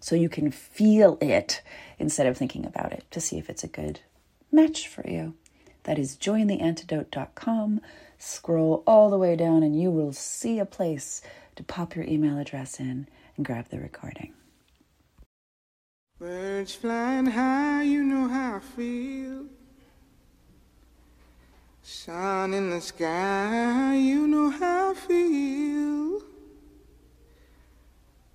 so you can feel it instead of thinking about it to see if it's a good match for you. That is jointheantidote.com. Scroll all the way down and you will see a place to pop your email address in and grab the recording. Birds flying high, you know how I feel. Sun in the sky, you know how I feel.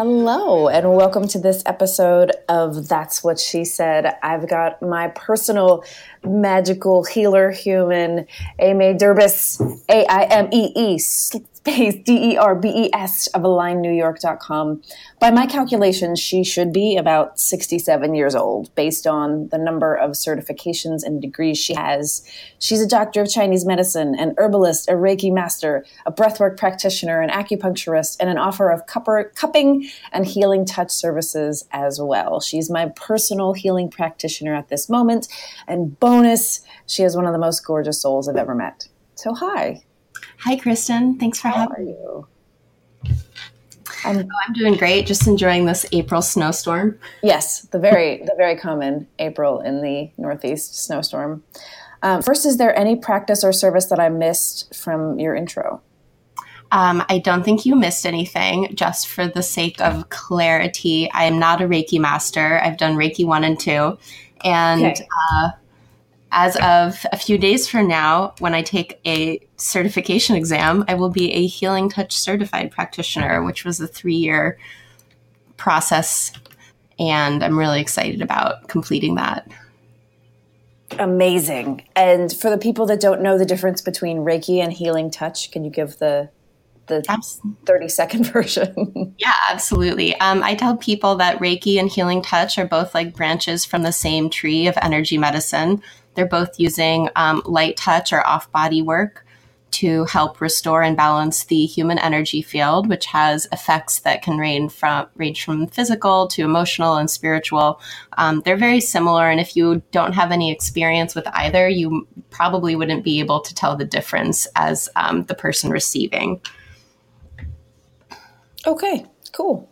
Hello, and welcome to this episode of That's What She Said. I've got my personal magical healer human, Aimee Derbes, A I M E E space D E R B E S of AlignNewYork.com. By my calculations, she should be about 67 years old based on the number of certifications and degrees she has. She's a doctor of Chinese medicine, an herbalist, a Reiki master, a breathwork practitioner, an acupuncturist, and an offer of cupper, cupping and healing touch services as well. She's my personal healing practitioner at this moment. And bonus, she is one of the most gorgeous souls I've ever met. So, hi. Hi, Kristen. Thanks for having. How having are me. you? Oh, I'm doing great. Just enjoying this April snowstorm. Yes, the very the very common April in the Northeast snowstorm. Um, first, is there any practice or service that I missed from your intro? Um, I don't think you missed anything. Just for the sake of clarity, I am not a Reiki master. I've done Reiki 1 and 2. And Okay. uh, as of a few days from now, when I take a certification exam, I will be a Healing Touch certified practitioner, which was a three year process. And I'm really excited about completing that. Amazing. And for the people that don't know the difference between Reiki and healing touch, can you give the the Abs- thirty second version? Yeah, absolutely. Um, I tell people that Reiki and Healing Touch are both like branches from the same tree of energy medicine. They're both using um, light touch or off body work to help restore and balance the human energy field, which has effects that can range from range from physical to emotional and spiritual. Um, they're very similar, and if you don't have any experience with either, you probably wouldn't be able to tell the difference as um, the person receiving. Okay, cool.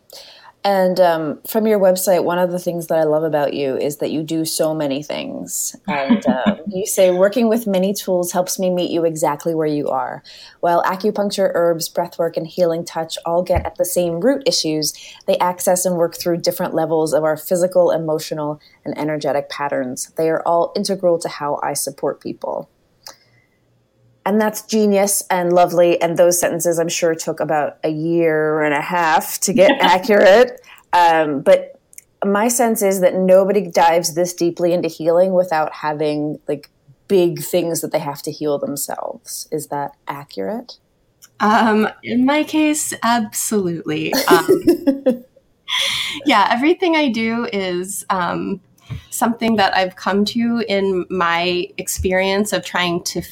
And um, from your website, one of the things that I love about you is that you do so many things. And um, you say, working with many tools helps me meet you exactly where you are. While acupuncture, herbs, breathwork, and healing touch all get at the same root issues, they access and work through different levels of our physical, emotional, and energetic patterns. They are all integral to how I support people and that's genius and lovely. And those sentences, I'm sure, took about a year and a half to get accurate. Um, but my sense is that nobody dives this deeply into healing without having like big things that they have to heal themselves. Is that accurate? Um, in my case, absolutely. Um, yeah, everything I do is um, something that I've come to in my experience of trying to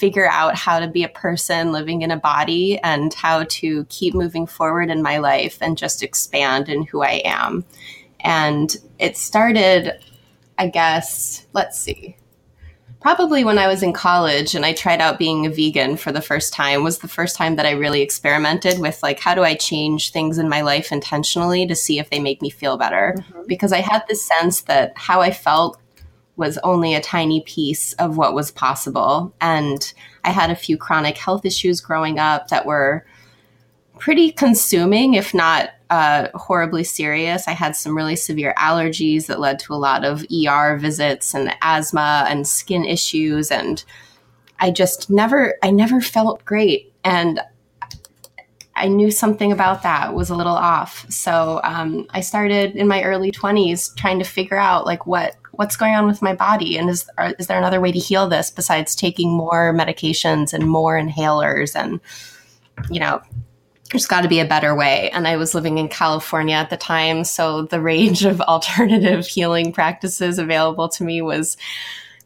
figure out how to be a person living in a body and how to keep moving forward in my life and just expand in who I am. And it started, I guess, let's see probably when I was in college and I tried out being a vegan for the first time was the first time that I really experimented with like how do I change things in my life intentionally to see if they make me feel better mm-hmm. because I had this sense that how I felt was only a tiny piece of what was possible and I had a few chronic health issues growing up that were pretty consuming if not uh, horribly serious. I had some really severe allergies that led to a lot of ER visits and asthma and skin issues. And I just never, I never felt great. And I knew something about that was a little off. So um, I started in my early 20s trying to figure out like what what's going on with my body and is are, is there another way to heal this besides taking more medications and more inhalers and you know there's got to be a better way. And I was living in California at the time. So the range of alternative healing practices available to me was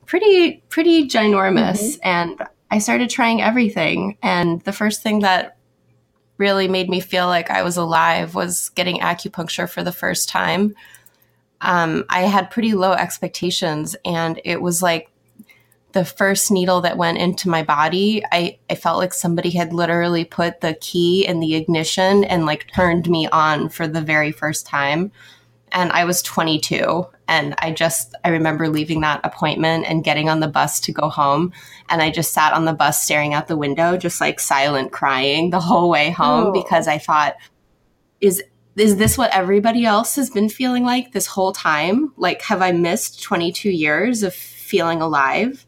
pretty, pretty ginormous. Mm-hmm. And I started trying everything. And the first thing that really made me feel like I was alive was getting acupuncture for the first time. Um, I had pretty low expectations, and it was like the first needle that went into my body, I, I felt like somebody had literally put the key in the ignition and like turned me on for the very first time. And I was 22. And I just, I remember leaving that appointment and getting on the bus to go home. And I just sat on the bus staring out the window, just like silent crying the whole way home oh. because I thought, is, is this what everybody else has been feeling like this whole time? Like, have I missed 22 years of feeling alive?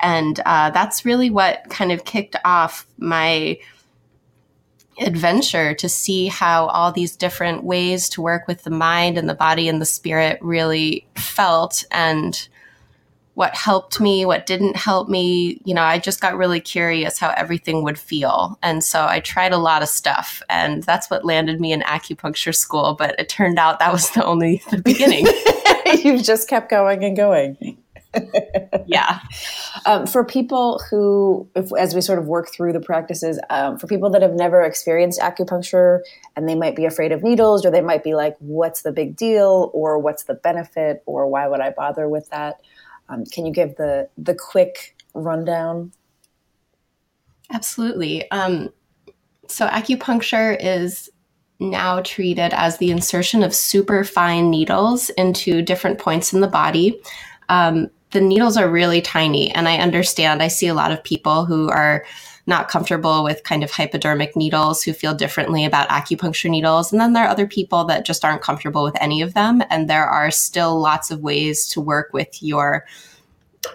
And uh, that's really what kind of kicked off my adventure to see how all these different ways to work with the mind and the body and the spirit really felt and what helped me, what didn't help me. You know, I just got really curious how everything would feel. And so I tried a lot of stuff, and that's what landed me in acupuncture school. But it turned out that was the only the beginning. You've just kept going and going yeah. Um, for people who, if, as we sort of work through the practices, um, for people that have never experienced acupuncture and they might be afraid of needles or they might be like, what's the big deal or what's the benefit or why would I bother with that? Um, can you give the, the quick rundown? Absolutely. Um, so, acupuncture is now treated as the insertion of super fine needles into different points in the body. Um, the needles are really tiny. And I understand, I see a lot of people who are not comfortable with kind of hypodermic needles who feel differently about acupuncture needles. And then there are other people that just aren't comfortable with any of them. And there are still lots of ways to work with your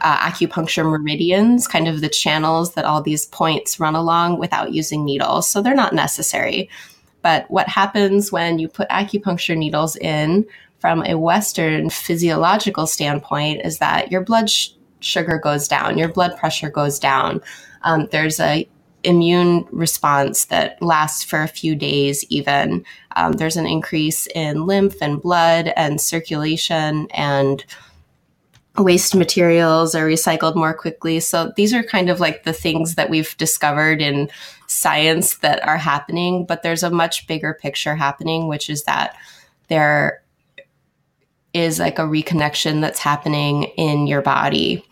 uh, acupuncture meridians, kind of the channels that all these points run along without using needles. So they're not necessary. But what happens when you put acupuncture needles in from a Western physiological standpoint is that your blood sh- sugar goes down, your blood pressure goes down. Um, there's a immune response that lasts for a few days even um, there's an increase in lymph and blood and circulation and waste materials are recycled more quickly so these are kind of like the things that we've discovered in science that are happening but there's a much bigger picture happening which is that there is like a reconnection that's happening in your body.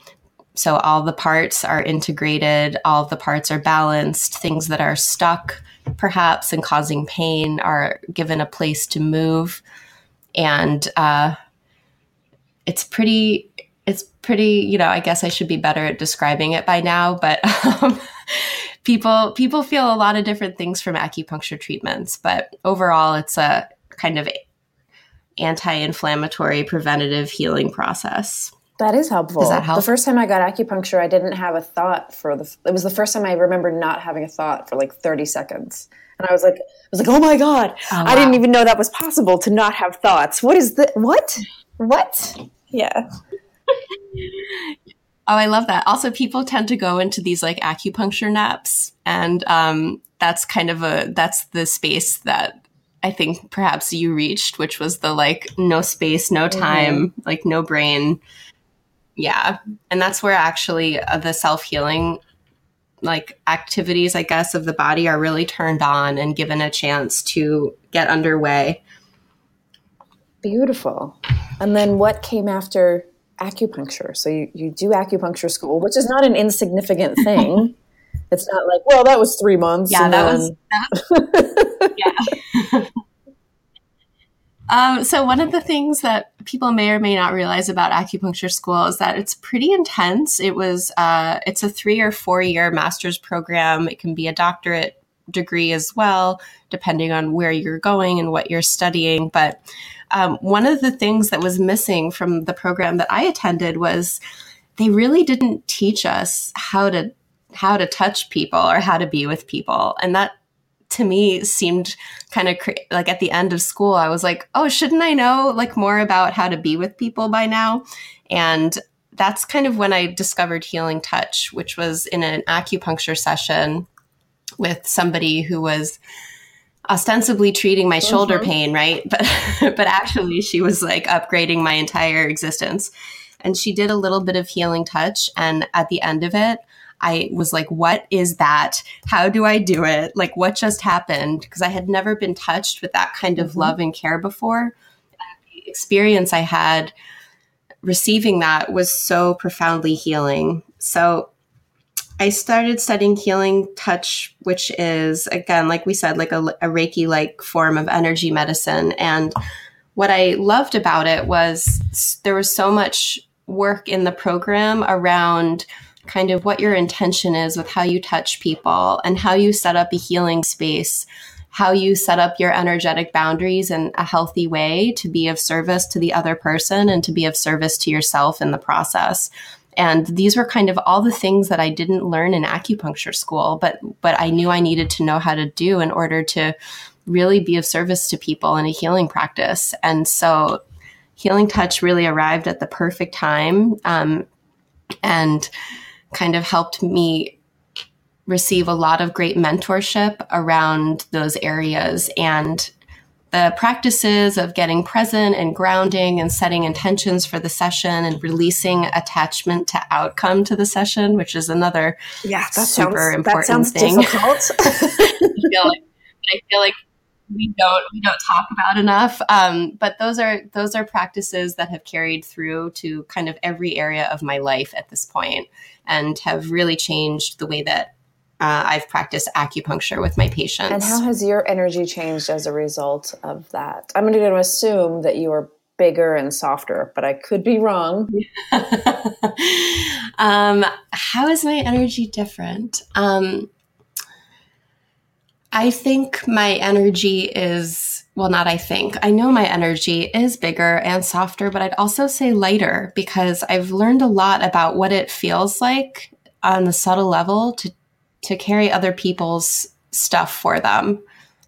So all the parts are integrated, all the parts are balanced, things that are stuck perhaps and causing pain are given a place to move. And uh, it's pretty, it's pretty, you know, I guess I should be better at describing it by now, but um, people, people feel a lot of different things from acupuncture treatments, but overall it's a kind of anti-inflammatory preventative healing process. That is helpful. Does that help? The first time I got acupuncture, I didn't have a thought for the. It was the first time I remember not having a thought for like thirty seconds, and I was like, I was like, oh my god, oh, wow. I didn't even know that was possible to not have thoughts. What is the what? What? Yeah. Oh, I love that. Also, people tend to go into these like acupuncture naps, and um, that's kind of a that's the space that I think perhaps you reached, which was the like no space, no mm-hmm. time, mm-hmm. like no brain. Yeah. And that's where actually uh, the self healing like activities, I guess, of the body are really turned on and given a chance to get underway. Beautiful. And then what came after acupuncture? So you, you do acupuncture school, which is not an insignificant thing. it's not like, well, that was three months. Yeah, that, then... was, that was. yeah. Um, so one of the things that people may or may not realize about acupuncture school is that it's pretty intense. It was uh, it's a three or four year master's program. It can be a doctorate degree as well, depending on where you're going and what you're studying. But um, one of the things that was missing from the program that I attended was they really didn't teach us how to how to touch people or how to be with people, and that to me seemed kind of cra- like at the end of school i was like oh shouldn't i know like more about how to be with people by now? And that's kind of when i discovered healing touch which was in an acupuncture session with somebody who was ostensibly treating my shoulder mm-hmm. pain right? But but actually she was like upgrading my entire existence. And she did a little bit of healing touch and at the end of it I was like, what is that? How do I do it? Like, what just happened? Because I had never been touched with that kind of mm-hmm. love and care before. And the experience I had receiving that was so profoundly healing. So I started studying healing touch, which is, again, like we said, like a, a Reiki like form of energy medicine. And what I loved about it was there was so much work in the program around kind of what your intention is with how you touch people and how you set up a healing space, how you set up your energetic boundaries in a healthy way to be of service to the other person and to be of service to yourself in the process. And these were kind of all the things that I didn't learn in acupuncture school, but but I knew I needed to know how to do in order to really be of service to people in a healing practice. And so healing touch really arrived at the perfect time. Um, and kind of helped me receive a lot of great mentorship around those areas and the practices of getting present and grounding and setting intentions for the session and releasing attachment to outcome to the session, which is another yeah, that super sounds, important that sounds thing. Difficult. I, feel like, I feel like we don't we don't talk about enough. Um, but those are those are practices that have carried through to kind of every area of my life at this point and have really changed the way that uh, I've practiced acupuncture with my patients. And how has your energy changed as a result of that? I'm going to assume that you are bigger and softer, but I could be wrong. um, how is my energy different? Um, I think my energy is, well, not I think, I know my energy is bigger and softer, but I'd also say lighter because I've learned a lot about what it feels like on the subtle level to, to carry other people's stuff for them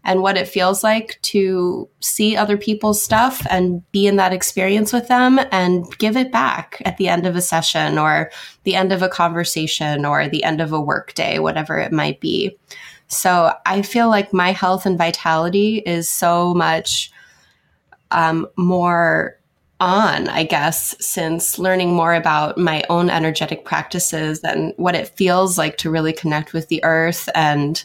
and what it feels like to see other people's stuff and be in that experience with them and give it back at the end of a session or the end of a conversation or the end of a workday, whatever it might be. So I feel like my health and vitality is so much um, more on, I guess, since learning more about my own energetic practices and what it feels like to really connect with the earth and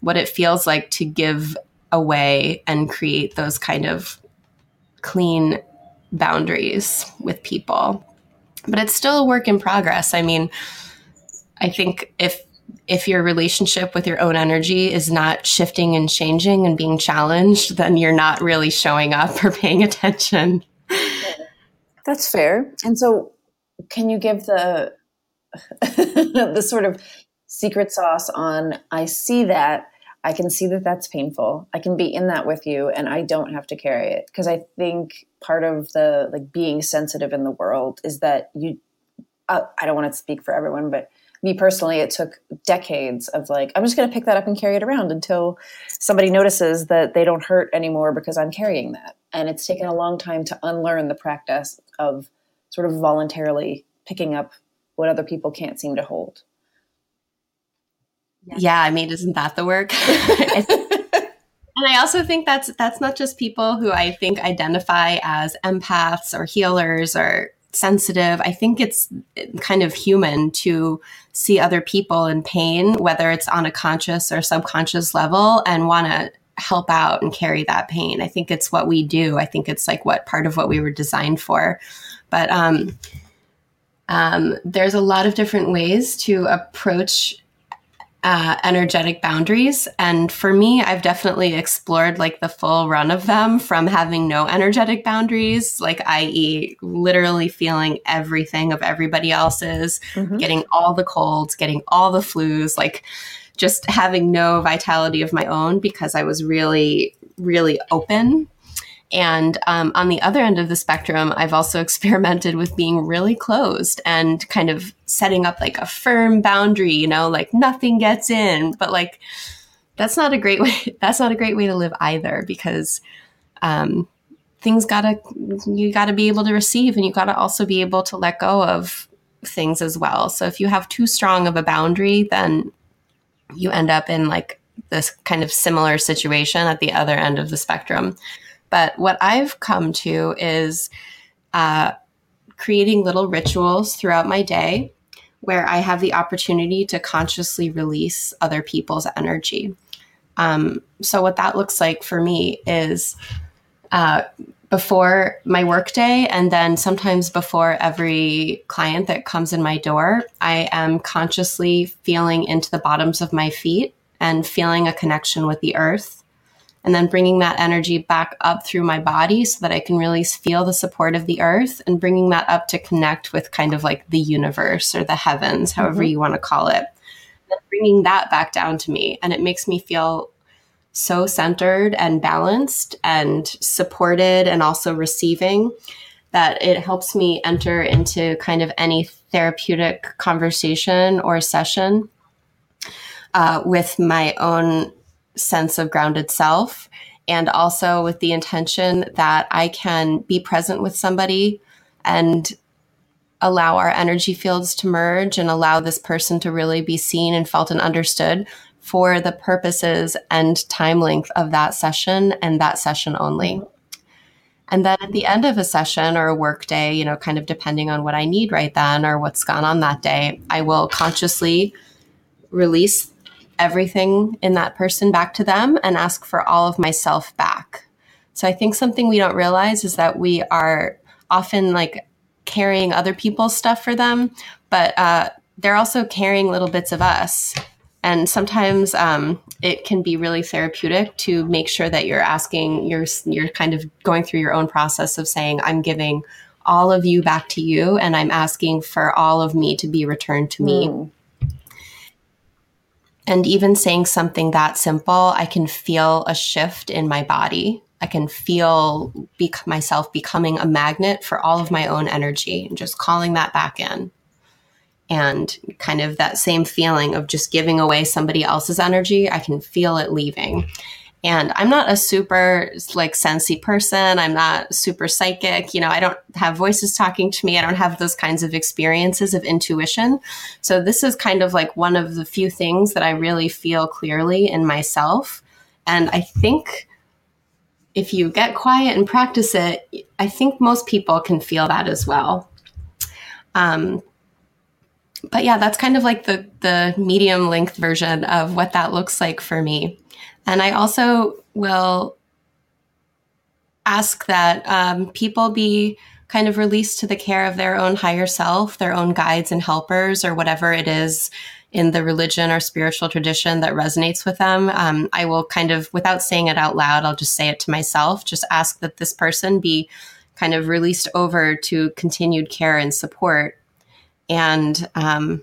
what it feels like to give away and create those kind of clean boundaries with people. But it's still a work in progress. I mean, I think if if your relationship with your own energy is not shifting and changing and being challenged, then you're not really showing up or paying attention. That's fair. And so, can you give the the sort of secret sauce on I see that I can see that that's painful. I can be in that with you and I don't have to carry it because I think part of the like being sensitive in the world is that you uh, I don't want to speak for everyone but me personally, it took decades of like, I'm just going to pick that up and carry it around until somebody notices that they don't hurt anymore because I'm carrying that. And it's taken a long time to unlearn the practice of sort of voluntarily picking up what other people can't seem to hold. Yeah, I mean, isn't that the work? and I also think that's that's not just people who I think identify as empaths or healers or sensitive. I think it's kind of human to see other people in pain, whether it's on a conscious or subconscious level, and want to help out and carry that pain. I think it's what we do. I think it's like what part of what we were designed for. But um, um, there's a lot of different ways to approach uh, energetic boundaries. And for me, I've definitely explored like the full run of them from having no energetic boundaries, like, i.e., literally feeling everything of everybody else's, mm-hmm. getting all the colds, getting all the flus, like just having no vitality of my own because I was really, really open and um, on the other end of the spectrum, I've also experimented with being really closed and kind of setting up like a firm boundary, you know, like nothing gets in. But like, that's not a great way. That's not a great way to live either because um, things gotta, you gotta be able to receive and you gotta also be able to let go of things as well. So if you have too strong of a boundary, then you end up in like this kind of similar situation at the other end of the spectrum. But what I've come to is uh, creating little rituals throughout my day where I have the opportunity to consciously release other people's energy. Um, so, what that looks like for me is uh, before my workday, and then sometimes before every client that comes in my door, I am consciously feeling into the bottoms of my feet and feeling a connection with the earth and then bringing that energy back up through my body so that I can really feel the support of the earth and bringing that up to connect with kind of like the universe or the heavens, however mm-hmm. you want to call it. And bringing that back down to me. And it makes me feel so centered and balanced and supported and also receiving that it helps me enter into kind of any therapeutic conversation or session uh, with my own sense of grounded self and also with the intention that I can be present with somebody and allow our energy fields to merge and allow this person to really be seen and felt and understood for the purposes and time length of that session and that session only. And then at the end of a session or a work day, you know, kind of depending on what I need right then or what's gone on that day, I will consciously release everything in that person back to them and ask for all of myself back. So I think something we don't realize is that we are often like carrying other people's stuff for them, but uh, they're also carrying little bits of us. And sometimes um, it can be really therapeutic to make sure that you're asking, you're you're kind of going through your own process of saying, "I'm giving all of you back to you, and I'm asking for all of me to be returned to me." Mm. And even saying something that simple, I can feel a shift in my body. I can feel myself becoming a magnet for all of my own energy and just calling that back in. And kind of that same feeling of just giving away somebody else's energy, I can feel it leaving. And I'm not a super like sensy person. I'm not super psychic. You know, I don't have voices talking to me. I don't have those kinds of experiences of intuition. So this is kind of like one of the few things that I really feel clearly in myself. And I think if you get quiet and practice it, I think most people can feel that as well. Um, but yeah, that's kind of like the the medium length version of what that looks like for me. And I also will ask that um, people be kind of released to the care of their own higher self, their own guides and helpers, or whatever it is in the religion or spiritual tradition that resonates with them. Um, I will kind of, without saying it out loud, I'll just say it to myself, just ask that this person be kind of released over to continued care and support. And um,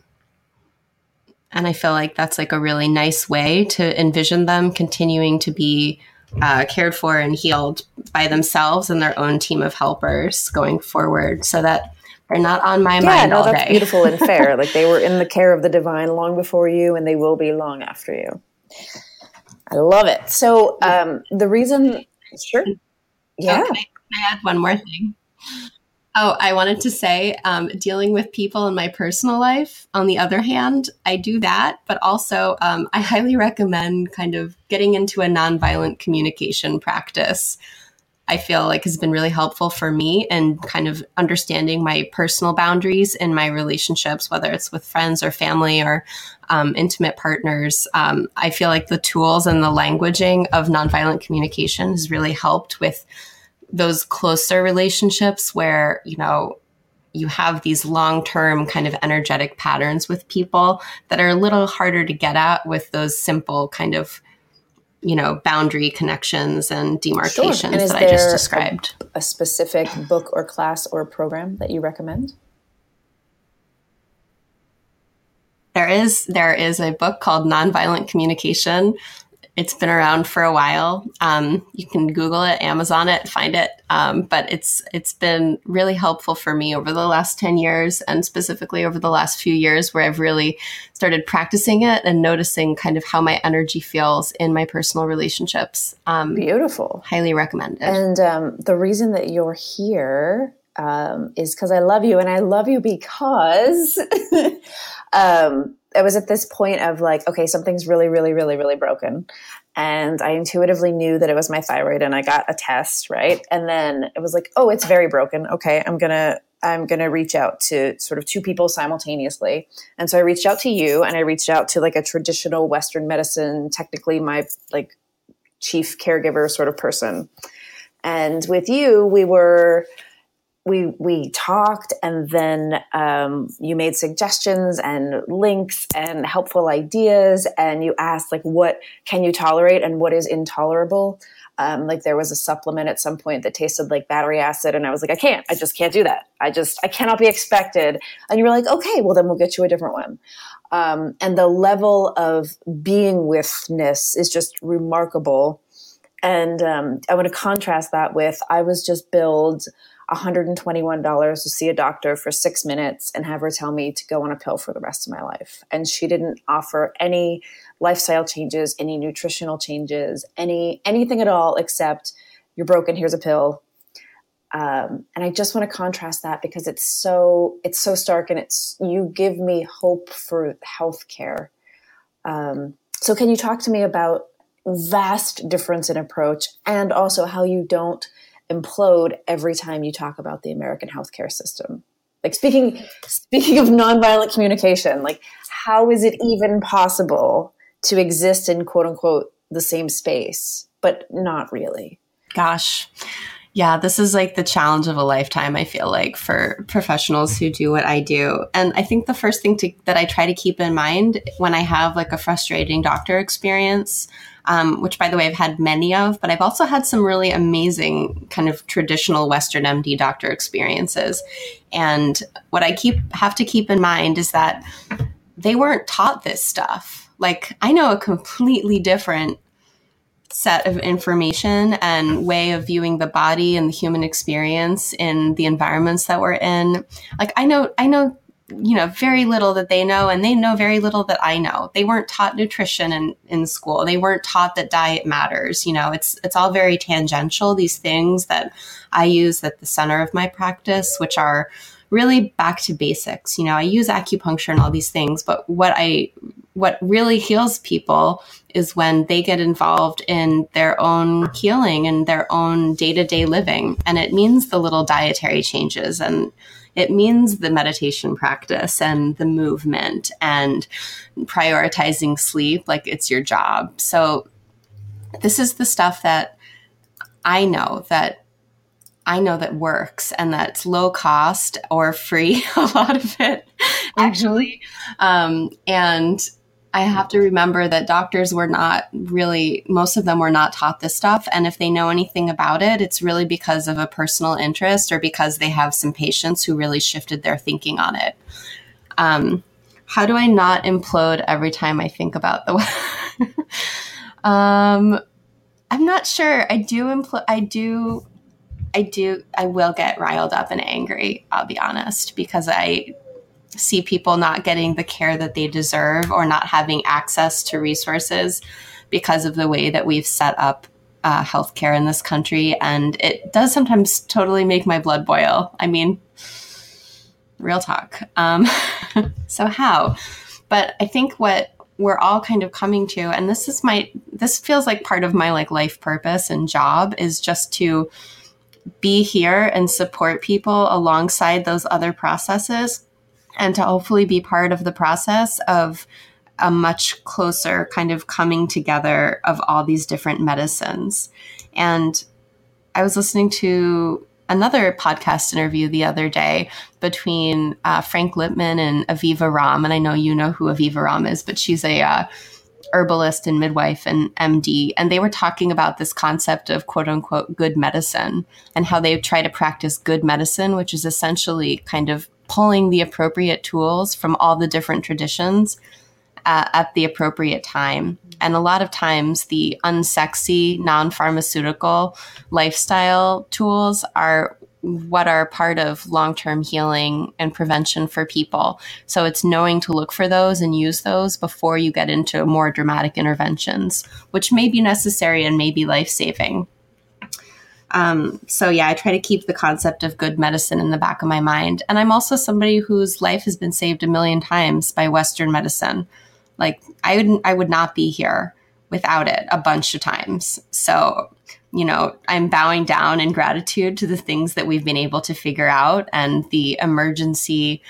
and I feel like that's like a really nice way to envision them continuing to be uh, cared for and healed by themselves and their own team of helpers going forward so that they're not on my yeah, mind no, all that's day. beautiful and fair. like they were in the care of the divine long before you and they will be long after you. I love it. So um, the reason, sure. Yeah. Can, I, can I add one more thing? Oh, I wanted to say um, dealing with people in my personal life, on the other hand, I do that, but also um, I highly recommend kind of getting into a nonviolent communication practice. I feel like has been really helpful for me and kind of understanding my personal boundaries in my relationships, whether it's with friends or family or um, intimate partners. Um, I feel like the tools and the languaging of nonviolent communication has really helped with those closer relationships where, you know, you have these long term kind of energetic patterns with people that are a little harder to get at with those simple kind of you know boundary connections and demarcations sure. and that I just described. A, a specific book or class or program that you recommend? There is there is a book called Nonviolent Communication it's been around for a while. Um, you can Google it, Amazon it, find it. Um, but it's it's been really helpful for me over the last ten years, and specifically over the last few years, where I've really started practicing it and noticing kind of how my energy feels in my personal relationships. Um, Beautiful. Highly recommended. And um, the reason that you're here um, is because I love you, and I love you because. Um, I was at this point of like, okay, something's really, really, really, really broken. And I intuitively knew that it was my thyroid and I got a test, right? And then it was like, oh, it's very broken. Okay, I'm gonna I'm gonna reach out to sort of two people simultaneously. And so I reached out to you and I reached out to like a traditional Western medicine, technically my like chief caregiver sort of person. And with you, we were we we talked and then um, you made suggestions and links and helpful ideas and you asked like what can you tolerate and what is intolerable? Um, like there was a supplement at some point that tasted like battery acid and i was like i can't i just can't do that. I just i cannot be expected. And you were like okay well then we'll get you a different one. Um, and the level of being withness is just remarkable. And um, i want to contrast that with i was just billed $121 to see a doctor for six minutes and have her tell me to go on a pill for the rest of my life. And she didn't offer any lifestyle changes, any nutritional changes, any anything at all except you're broken, here's a pill. Um, and I just want to contrast that because it's so it's so stark and it's you give me hope for healthcare. Um, so can you talk to me about vast difference in approach and also how you don't implode every time you talk about the American healthcare system. Like speaking speaking of nonviolent communication, like how is it even possible to exist in quote unquote the same space, but not really? Gosh. Yeah, this is like the challenge of a lifetime, I feel like, for professionals who do what I do. And I think the first thing to, that I try to keep in mind when I have like a frustrating doctor experience um, which by the way, I've had many of, but I've also had some really amazing kind of traditional Western MD doctor experiences. And what I keep have to keep in mind is that they weren't taught this stuff. Like I know a completely different set of information and way of viewing the body and the human experience in the environments that we're in. Like I know I know you know very little that they know and they know very little that i know. They weren't taught nutrition in, in school. They weren't taught that diet matters you know? It's it's all very tangential these things that i use at the center of my practice which are really back to basics. You know i use acupuncture and all these things but what i what really heals people is when they get involved in their own healing and their own day-to-day living and it means the little dietary changes and it means the meditation practice and the movement and prioritizing sleep like it's your job. So this is the stuff that I know that I know that works and that's low cost or free, a lot of it actually. Mm-hmm. Um, and I have to remember that doctors were not really, most of them were not taught this stuff. And if they know anything about it, it's really because of a personal interest or because they have some patients who really shifted their thinking on it. Um, how do I not implode every time I think about the. um, I'm not sure. I do implode. I do. I do. I will get riled up and angry. I'll be honest because I see people not getting the care that they deserve or not having access to resources because of the way that we've set up uh, healthcare in this country. And it does sometimes totally make my blood boil. I mean, real talk. Um, so, how? But I think what we're all kind of coming to, and this is my, this feels like part of my like life purpose and job is just to be here and support people alongside those other processes and to hopefully be part of the process of a much closer kind of coming together of all these different medicines. And I was listening to another podcast interview the other day between uh, Frank Lipman and Aviva Romm. And I know you know who Aviva Romm is, but she's a uh, herbalist and midwife and MD. And they were talking about this concept of quote unquote good medicine and how they try to practice good medicine, which is essentially kind of pulling the appropriate tools from all the different traditions uh, at the appropriate time. And a lot of times, the unsexy, non pharmaceutical lifestyle tools are what are part of long term healing and prevention for people. So it's knowing to look for those and use those before you get into more dramatic interventions, which may be necessary and may be life saving. Um, so yeah, I try to keep the concept of good medicine in the back of my mind. And I'm also somebody whose life has been saved a million times by Western medicine. Like I would I would not be here without it a bunch of times. So, you know, I'm bowing down in gratitude to the things that we've been able to figure out and the emergency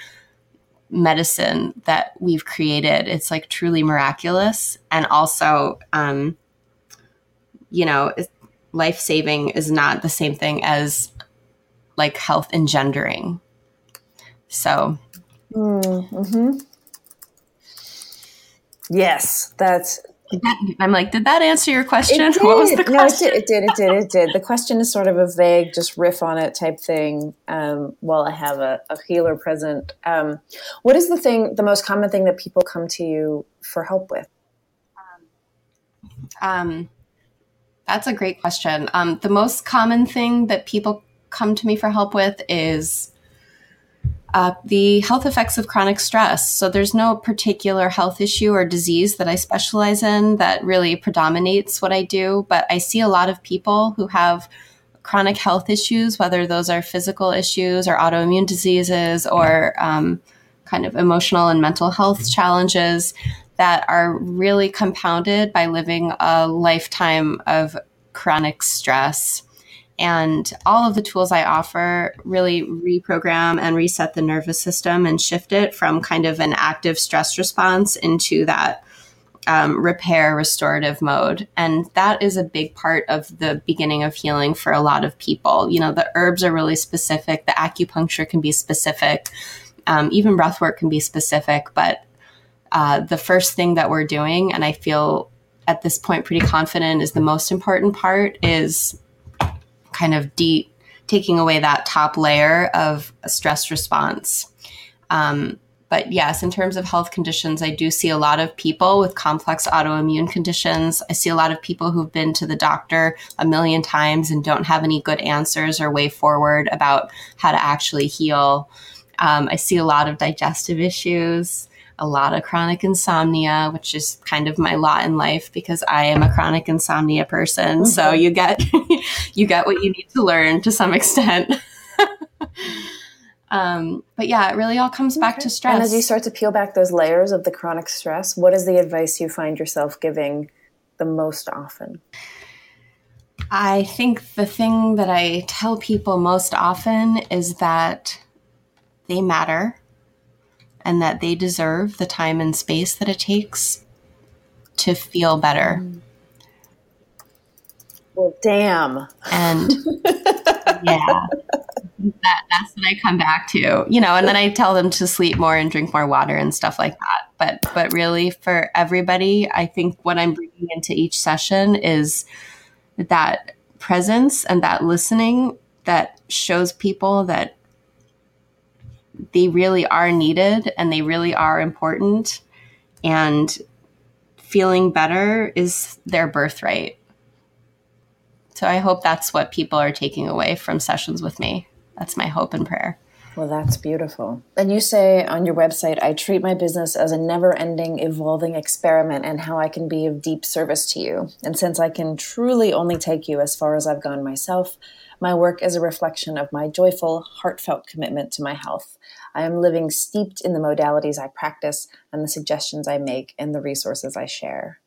medicine that we've created. It's like truly miraculous. And also, um, you know, life saving is not the same thing as like health engendering. So, mm-hmm. Yes, that's. I'm like, did that answer your question? What was the question? No, it did. It did. It did. It did. The question is sort of a vague, just riff on it type thing. Um, while I have a, a healer present, um, what is the thing, the most common thing that people come to you for help with? Um, that's a great question. Um, the most common thing that people come to me for help with is uh, the health effects of chronic stress. So there's no particular health issue or disease that I specialize in that really predominates what I do, but I see a lot of people who have chronic health issues, whether those are physical issues or autoimmune diseases or um, kind of emotional and mental health challenges that are really compounded by living a lifetime of chronic stress. And all of the tools I offer really reprogram and reset the nervous system and shift it from kind of an active stress response into that um, repair restorative mode. And that is a big part of the beginning of healing for a lot of people. You know, the herbs are really specific, the acupuncture can be specific, um, even breath work can be specific. But uh, the first thing that we're doing, and I feel at this point pretty confident is the most important part, is kind of deep taking away that top layer of stress response. Um, but yes, in terms of health conditions, I do see a lot of people with complex autoimmune conditions. I see a lot of people who've been to the doctor a million times and don't have any good answers or way forward about how to actually heal. Um, I see a lot of digestive issues a lot of chronic insomnia, which is kind of my lot in life because I am a chronic insomnia person. Mm-hmm. So you get you get what you need to learn to some extent. um, but yeah, it really all comes back to stress. And as you start to peel back those layers of the chronic stress, what is the advice you find yourself giving the most often? I think the thing that I tell people most often is that they matter and that they deserve the time and space that it takes to feel better. Well, damn. And yeah, that, that's what I come back to, you know, and then I tell them to sleep more and drink more water and stuff like that. But, but really for everybody, I think what I'm bringing into each session is that presence and that listening that shows people that they really are needed and they really are important. And feeling better is their birthright. So I hope that's what people are taking away from sessions with me. That's my hope and prayer. Well, that's beautiful. And you say on your website, I treat my business as a never ending, evolving experiment and how I can be of deep service to you. And since I can truly only take you as far as I've gone myself, my work is a reflection of my joyful, heartfelt commitment to my health. I am living steeped in the modalities I practice and the suggestions I make and the resources I share.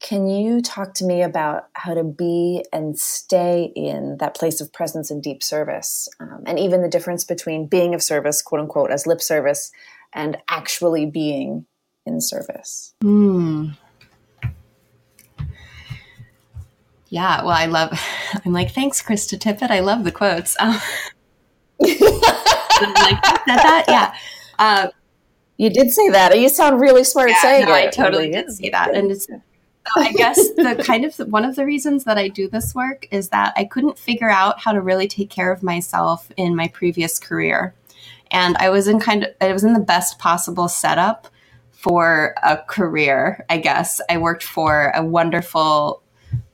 can you talk to me about how to be and stay in that place of presence and deep service? Um, and even the difference between being of service, quote unquote, as lip service, and actually being in service? Hmm. Yeah, well, I love, I'm like, thanks, Krista Tippett. I love the quotes. Um, like, said that, yeah. Uh, you did say that. You sound really smart yeah, saying no, it. I totally did say that. And it's, I guess the kind of one of the reasons that I do this work is that I couldn't figure out how to really take care of myself in my previous career. And I was in kind of I was in the best possible setup for a career, I guess. I worked for a wonderful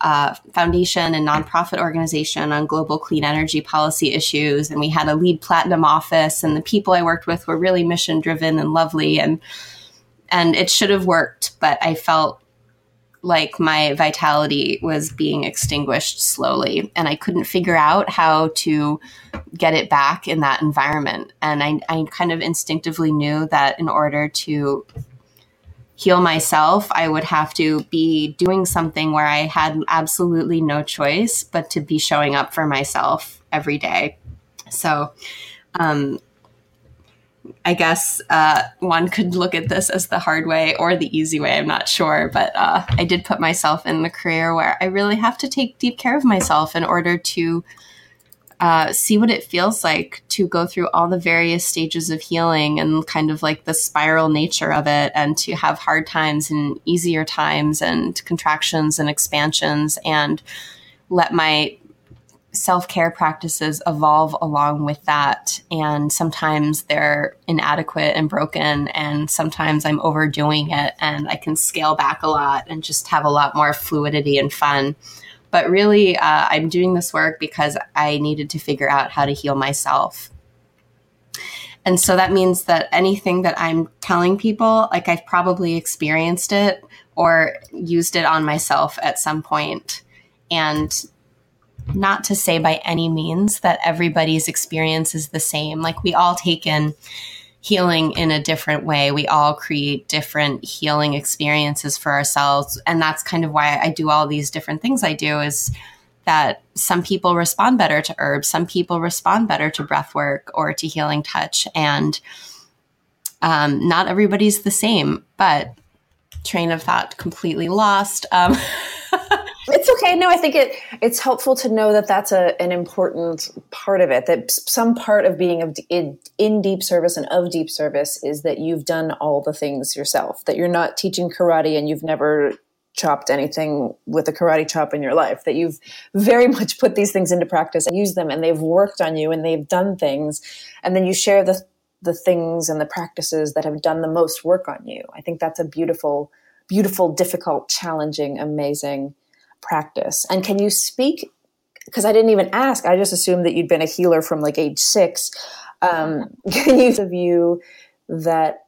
uh, foundation and nonprofit organization on global clean energy policy issues. And we had a LEED platinum office, and the people I worked with were really mission driven and lovely. And and it should have worked, but I felt like my vitality was being extinguished slowly and i couldn't figure out how to get it back in that environment and I, I kind of instinctively knew that in order to heal myself i would have to be doing something where i had absolutely no choice but to be showing up for myself every day so um, I guess uh, one could look at this as the hard way or the easy way. I'm not sure, but uh, I did put myself in the career where I really have to take deep care of myself in order to uh, see what it feels like to go through all the various stages of healing and kind of like the spiral nature of it, and to have hard times and easier times and contractions and expansions, and let my self care practices evolve along with that. And sometimes they're inadequate and broken, and sometimes I'm overdoing it and I can scale back a lot and just have a lot more fluidity and fun. But really, uh, I'm doing this work because I needed to figure out how to heal myself. And so that means that anything that I'm telling people, like I've probably experienced it or used it on myself at some point. And not to say by any means that everybody's experience is the same. Like we all take in healing in a different way. We all create different healing experiences for ourselves. And that's kind of why I do all these different things I do is that some people respond better to herbs, some people respond better to breath work or to healing touch. And um, not everybody's the same, but train of thought completely lost. Um, It's okay. No, I think it it's helpful to know that that's a, an important part of it. That some part of being of in, in deep service and of deep service is that you've done all the things yourself. That you're not teaching karate and you've never chopped anything with a karate chop in your life. That you've very much put these things into practice and used them, and they've worked on you and they've done things, and then you share the the things and the practices that have done the most work on you. I think that's a beautiful, beautiful, difficult, challenging, amazing practice. And can you speak? Because I didn't even ask. I just assumed that you'd been a healer from like age six. Um, can you view that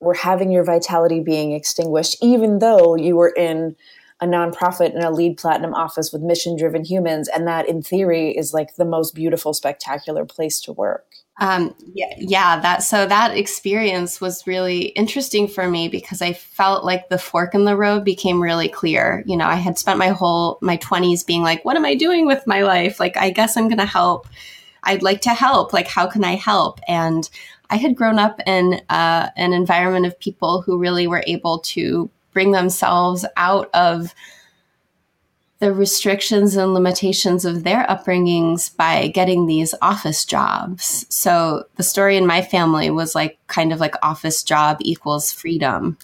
were having your vitality being extinguished, even though you were in a nonprofit in a LEED platinum office with mission driven humans, and that in theory is like the most beautiful, spectacular place to work? Um, yeah, yeah, that so that experience was really interesting for me because I felt like the fork in the road became really clear. You know, I had spent my whole my 20s being like, what am I doing with my life? Like, I guess I'm going to help. I'd like to help. Like, how can I help? And I had grown up in uh, an environment of people who really were able to bring themselves out of the restrictions and limitations of their upbringings by getting these office jobs. So the story in my family was like kind of like office job equals freedom.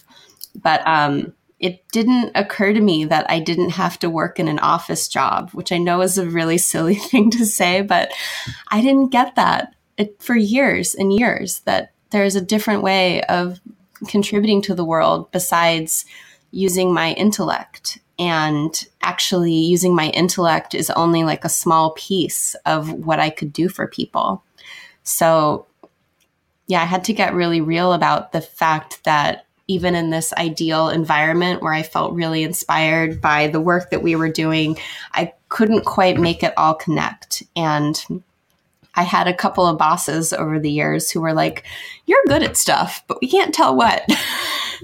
But um, it didn't occur to me that I didn't have to work in an office job, which I know is a really silly thing to say, but I didn't get that it, for years and years that there's a different way of contributing to the world besides using my intellect and actually using my intellect is only like a small piece of what I could do for people. So, yeah, I had to get really real about the fact that even in this ideal environment where I felt really inspired by the work that we were doing, I couldn't quite make it all connect. And I had a couple of bosses over the years who were like, You're good at stuff, but we can't tell what.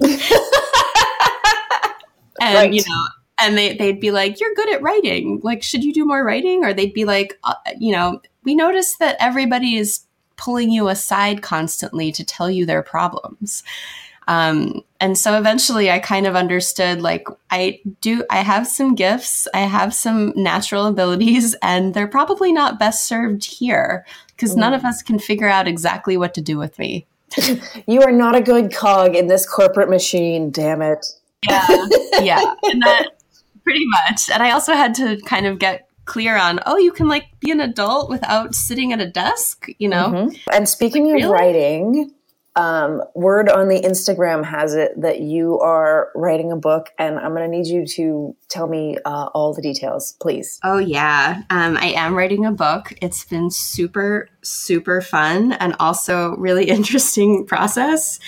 and, right. you know, and they, they'd be like, You're good at writing. Like, should you do more writing? Or they'd be like, uh, You know, we notice that everybody is pulling you aside constantly to tell you their problems. Um, and so eventually I kind of understood like, I do, I have some gifts, I have some natural abilities, and they're probably not best served here because mm. none of us can figure out exactly what to do with me. you are not a good cog in this corporate machine, damn it. Yeah. Yeah. and that pretty much. And I also had to kind of get clear on, oh, you can like be an adult without sitting at a desk, you know? Mm-hmm. And speaking like, of really? writing, um, word on the Instagram has it that you are writing a book, and I'm going to need you to tell me uh, all the details, please. Oh, yeah. Um, I am writing a book. It's been super, super fun and also really interesting process.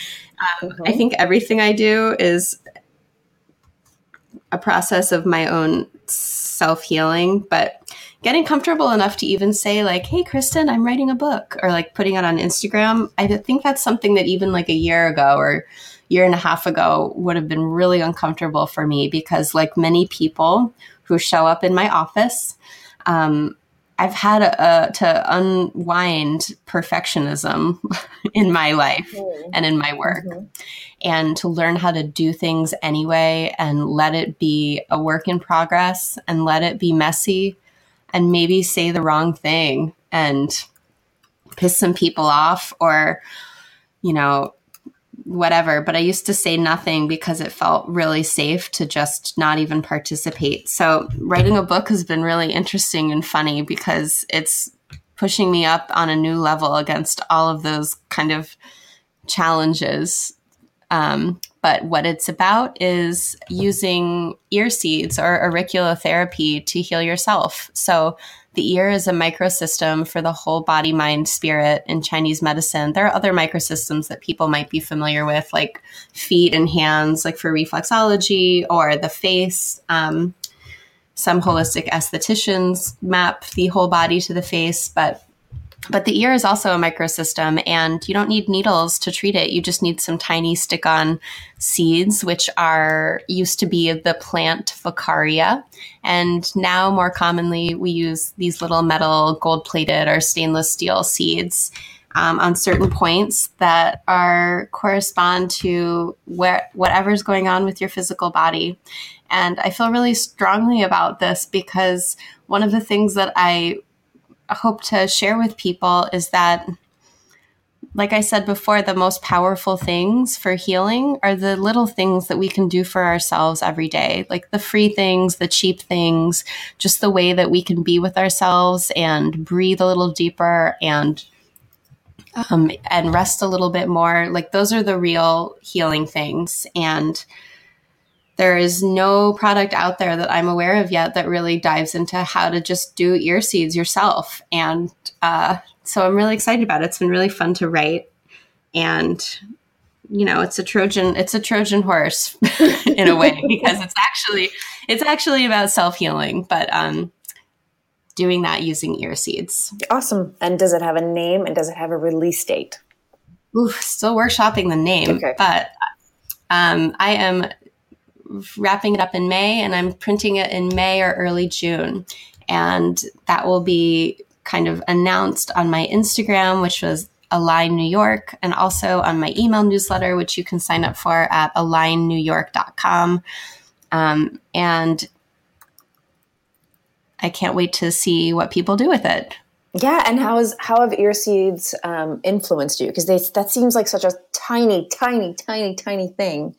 Um, mm-hmm. I think everything I do is a process of my own self healing, but getting comfortable enough to even say like hey kristen i'm writing a book or like putting it on instagram. I think that's something that even like a year ago or year and a half ago would have been really uncomfortable for me because like many people who show up in my office um, i've had a, a, to unwind perfectionism in my life mm-hmm. and in my work mm-hmm. and to learn how to do things anyway and let it be a work in progress and let it be messy and maybe say the wrong thing and piss some people off or, you know, whatever. But I used to say nothing because it felt really safe to just not even participate. So writing a book has been really interesting and funny because it's pushing me up on a new level against all of those kind of challenges. Um, but what it's about is using ear seeds or auriculotherapy to heal yourself. So the ear is a microsystem for the whole body, mind, spirit in Chinese medicine. There are other microsystems that people might be familiar with, like feet and hands, like for reflexology, or the face. Um, some holistic estheticians map the whole body to the face, but but the ear is also a microsystem, and you don't need needles to treat it. You just need some tiny stick on seeds, which are used to be the plant Vaccaria. And now, more commonly, we use these little metal gold plated or stainless steel seeds. Um, on certain points that are correspond to where whatever's going on with your physical body. And I feel really strongly about this because one of the things that I hope to share with people is that like I said before, the most powerful things for healing are the little things that we can do for ourselves every day, like the free things, the cheap things, just the way that we can be with ourselves and breathe a little deeper and um, and rest a little bit more. Like those are the real healing things. And there is no product out there that I'm aware of yet that really dives into how to just do ear seeds yourself. And uh, so I'm really excited about it. It's been really fun to write. And you know, it's a Trojan, it's a Trojan horse in a way because it's actually it's actually about self-healing, but um doing that using ear seeds. Awesome. And does it have a name and does it have a release date? Ooh, still workshopping the name, okay. but um, I am wrapping it up in May and I'm printing it in May or early June. And that will be kind of announced on my Instagram, which was Align New York, and also on my email newsletter, which you can sign up for at alignnewyork.com. Um, and I can't wait to see what people do with it. Yeah, and how is how have ear seeds um, influenced you? Because that seems like such a tiny, tiny, tiny, tiny thing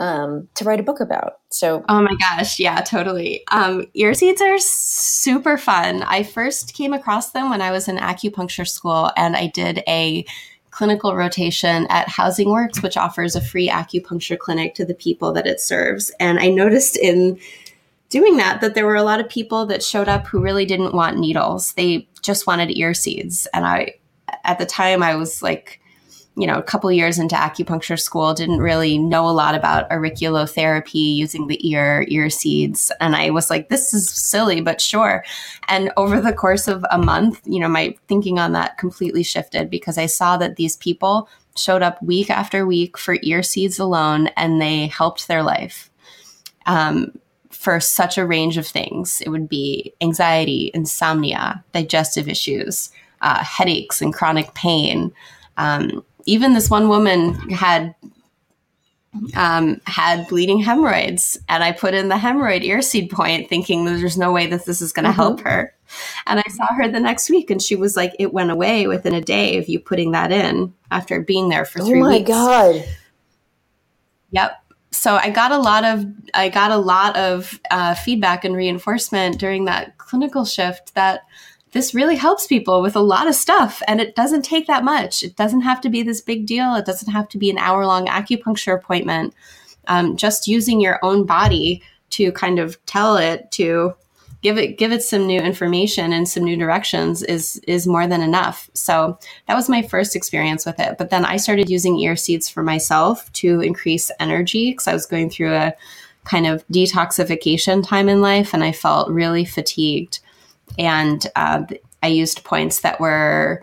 um, to write a book about. So, oh my gosh, yeah, totally. Um, ear seeds are super fun. I first came across them when I was in acupuncture school, and I did a clinical rotation at Housing Works, which offers a free acupuncture clinic to the people that it serves. And I noticed in doing that that there were a lot of people that showed up who really didn't want needles; they just wanted ear seeds. And I, at the time, I was like you know, a couple years into acupuncture school, didn't really know a lot about auriculotherapy using the ear, ear seeds. And I was like, this is silly, but sure. And over the course of a month, you know, my thinking on that completely shifted because I saw that these people showed up week after week for ear seeds alone and they helped their life. Um, for such a range of things. It would be anxiety, insomnia, digestive issues, uh, headaches, and chronic pain. Um, even this one woman had um, had bleeding hemorrhoids, and I put in the hemorrhoid ear seed point, thinking there's no way that this is going to mm-hmm. help her. And I saw her the next week, and she was like, "It went away within a day of you putting that in after being there for three weeks." Oh my weeks. god! Yep. So I got a lot of I got a lot of uh, feedback and reinforcement during that clinical shift that this really helps people with a lot of stuff and it doesn't take that much. It doesn't have to be this big deal. It doesn't have to be an hour long acupuncture appointment. Um, just using your own body to kind of tell it to give it give it some new information and some new directions is is more than enough. So that was my first experience with it. But then i started using ear seeds for myself to increase energy because i was going through a kind of detoxification time in life and i felt really fatigued and uh, I used points that were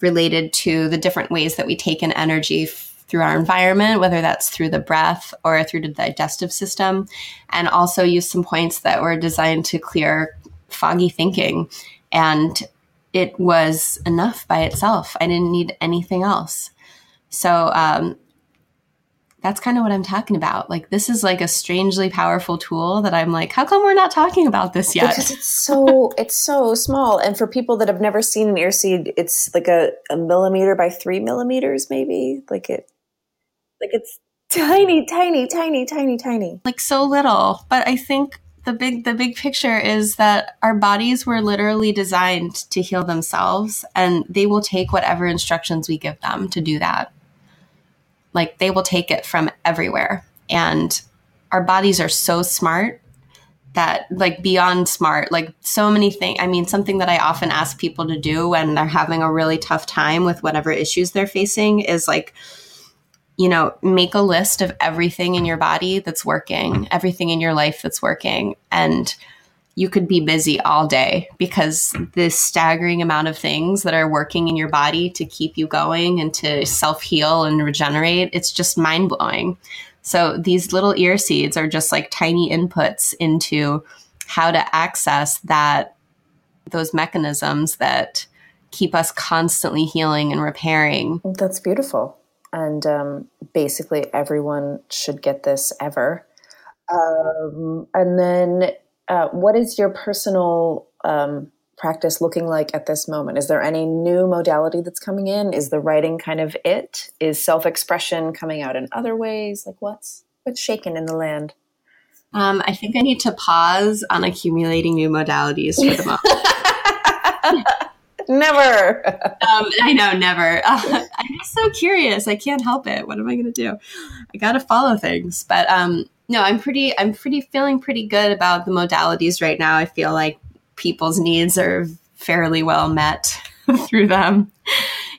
related to the different ways that we take in energy f- through our environment, whether that's through the breath or through the digestive system, and also used some points that were designed to clear foggy thinking. And it was enough by itself. I didn't need anything else. So um, that's kind of what I'm talking about. Like this is like a strangely powerful tool that I'm like, how come we're not talking about this yet? Because it's so it's so small. And for people that have never seen an ear seed, it's like a, a millimeter by three millimeters, maybe. Like it like it's tiny, tiny, tiny, tiny, tiny. Like so little. But I think the big the big picture is that our bodies were literally designed to heal themselves and they will take whatever instructions we give them to do that like they will take it from everywhere. And our bodies are so smart that like beyond smart like so many things i mean something that i often ask people to do when they're having a really tough time with whatever issues they're facing is like you know make a list of everything in your body that's working everything in your life that's working and you could be busy all day because this staggering amount of things that are working in your body to keep you going and to self heal and regenerate, it's just mind blowing. So these little ear seeds are just like tiny inputs into how to access that those mechanisms that keep us constantly healing and repairing. That's beautiful. And um, basically, everyone should get this ever. Um, and then uh, what is your personal um, practice looking like at this moment? Is there any new modality that's coming in? Is the writing kind of it? Is self expression coming out in other ways? Like what's what's shaken in the land? Um, I think I need to pause on accumulating new modalities for the moment. never. um, I know, never. Uh, I'm just so curious. I can't help it. What am I going to do? I got to follow things. But um, no, I'm pretty I'm pretty feeling pretty good about the modalities right now. I feel like people's needs are fairly well met through them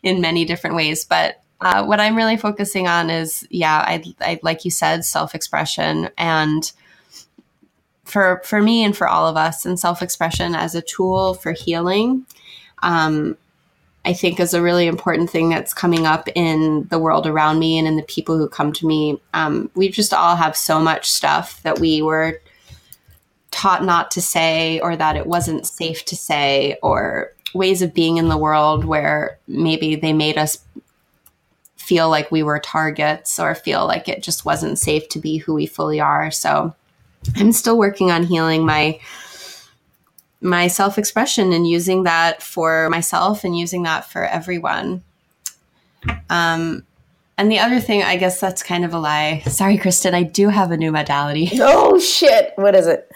in many different ways. But uh, what I'm really focusing on is, yeah, I, I like you said, self expression and for for me and for all of us, and self expression as a tool for healing. Um, I think is a really important thing that's coming up in the world around me and in the people who come to me. Um, we just all have so much stuff that we were taught not to say, or that it wasn't safe to say, or ways of being in the world where maybe they made us feel like we were targets or feel like it just wasn't safe to be who we fully are. So I'm still working on healing my my self expression and using that for myself and using that for everyone. Um, and the other thing, I guess that's kind of a lie. Sorry, Kristen, I do have a new modality. Oh shit! What is it?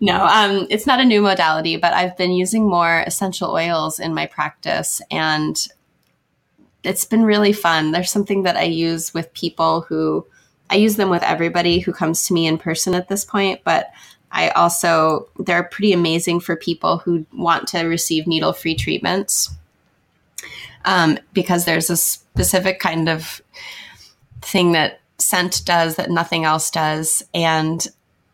no, um, it's not a new modality, but I've been using more essential oils in my practice, and it's been really fun. There's something that I use with people who I use them with everybody who comes to me in person at this point, but I also, they're pretty amazing for people who want to receive needle free treatments um, because there's a specific kind of thing that scent does that nothing else does. And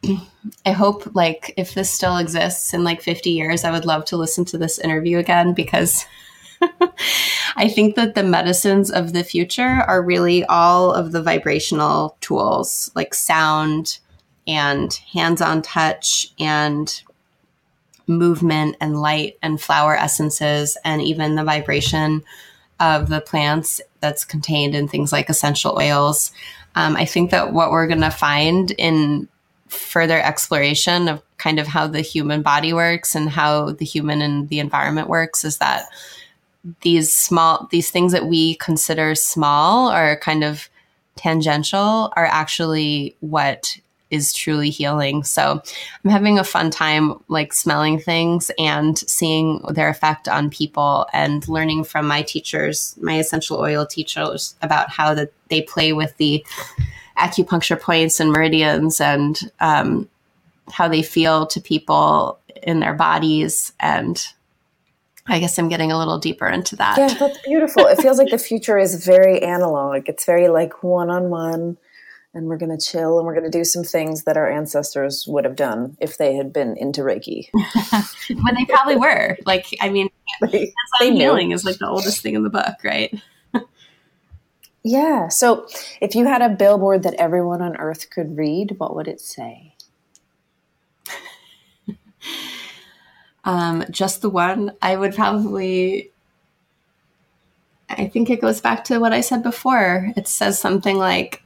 I hope, like, if this still exists in like 50 years, I would love to listen to this interview again because I think that the medicines of the future are really all of the vibrational tools like sound and hands on touch and movement and light and flower essences and even the vibration of the plants that's contained in things like essential oils. Um, I think that what we're going to find in further exploration of kind of how the human body works and how the human and the environment works is that these small these things that we consider small or kind of tangential are actually what is truly healing. So I'm having a fun time like smelling things and seeing their effect on people and learning from my teachers, my essential oil teachers about how that they play with the acupuncture points and meridians and um, how they feel to people in their bodies and I guess I'm getting a little deeper into that. Yeah, that's beautiful. it feels like the future is very analog. It's very like one on one and we're going to chill and we're going to do some things that our ancestors would have done if they had been into Reiki. well, they probably were. Like, I mean, they, they healing is like the oldest thing in the book, right? yeah. So, if you had a billboard that everyone on Earth could read, what would it say? um, just the one. I would probably. I think it goes back to what I said before. It says something like,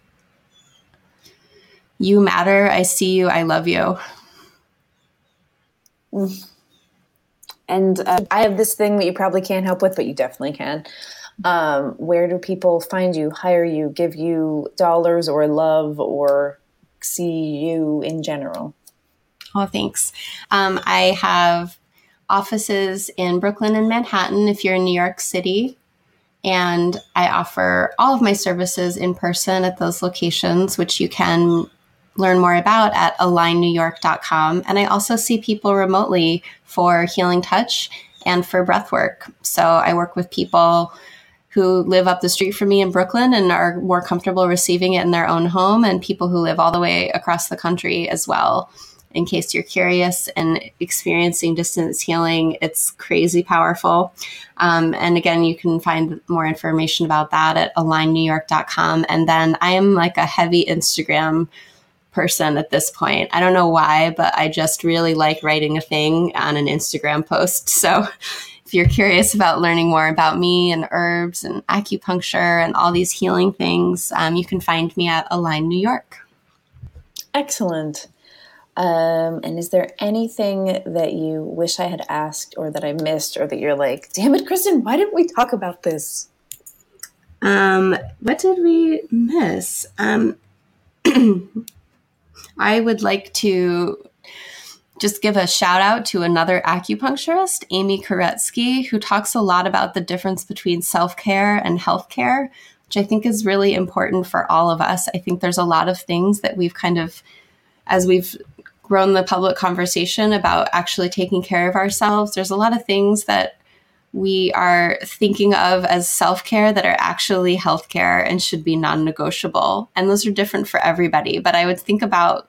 you matter. I see you. I love you. And uh, I have this thing that you probably can't help with, but you definitely can. Um, where do people find you, hire you, give you dollars or love or see you in general? Oh, thanks. Um, I have offices in Brooklyn and Manhattan if you're in New York City. And I offer all of my services in person at those locations, which you can learn more about at alignnewyork.com. And I also see people remotely for healing touch and for breath work. So I work with people who live up the street from me in Brooklyn and are more comfortable receiving it in their own home, and people who live all the way across the country as well. In case you're curious and experiencing distance healing, it's crazy powerful. Um, and again, you can find more information about that at alignnewyork.com. And then I am like a heavy Instagram person at this point. I don't know why, but I just really like writing a thing on an Instagram post. So if you're curious about learning more about me and herbs and acupuncture and all these healing things, um, you can find me at Align New York. Excellent. Um, and is there anything that you wish I had asked or that I missed or that you're like, damn it, Kristen, why didn't we talk about this? Um, what did we miss? I would like to just give a shout out to another acupuncturist, Amy Koretsky, who talks a lot about the difference between self care and health care, which I think is really important for all of us. I think there's a lot of things that we've kind of, as we've grown the public conversation about actually taking care of ourselves, there's a lot of things that we are thinking of as self care that are actually healthcare and should be non negotiable. And those are different for everybody. But I would think about,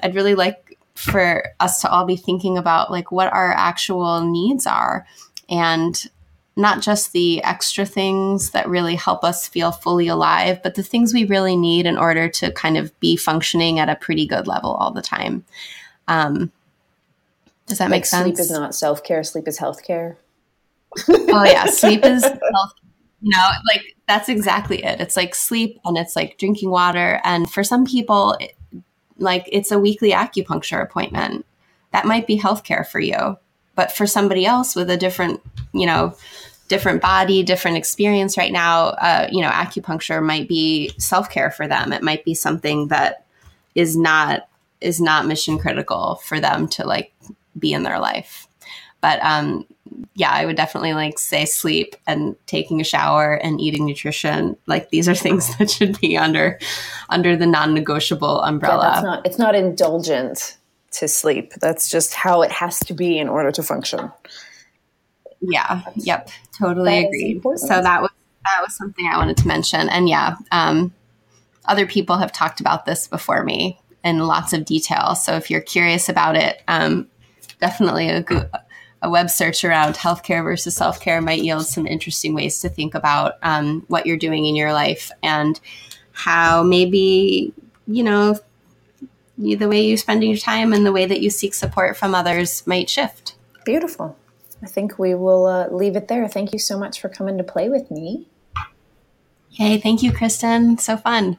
I'd really like for us to all be thinking about like what our actual needs are and not just the extra things that really help us feel fully alive, but the things we really need in order to kind of be functioning at a pretty good level all the time. Um, does that like make sense? Sleep is not self care, sleep is health care oh yeah, sleep is health. You know, like that's exactly it. It's like sleep and it's like drinking water. And for some people, it, like it's a weekly acupuncture appointment. That might be healthcare for you. But for somebody else with a different, you know, different body, different experience right now, uh, you know, acupuncture might be self care for them. It might be something that is not is not mission critical for them to like be in their life. But um, yeah, I would definitely like say sleep and taking a shower and eating nutrition. Like these are things that should be under under the non-negotiable umbrella. Yeah, that's not it's not indulgent to sleep. That's just how it has to be in order to function. Yeah. That's, yep. Totally agree. So that was that was something I wanted to mention. And yeah, um, other people have talked about this before me in lots of detail. So if you're curious about it, um, definitely a good a web search around healthcare versus self care might yield some interesting ways to think about um, what you're doing in your life and how maybe, you know, the way you spend your time and the way that you seek support from others might shift. Beautiful. I think we will uh, leave it there. Thank you so much for coming to play with me. Hey, thank you, Kristen. So fun.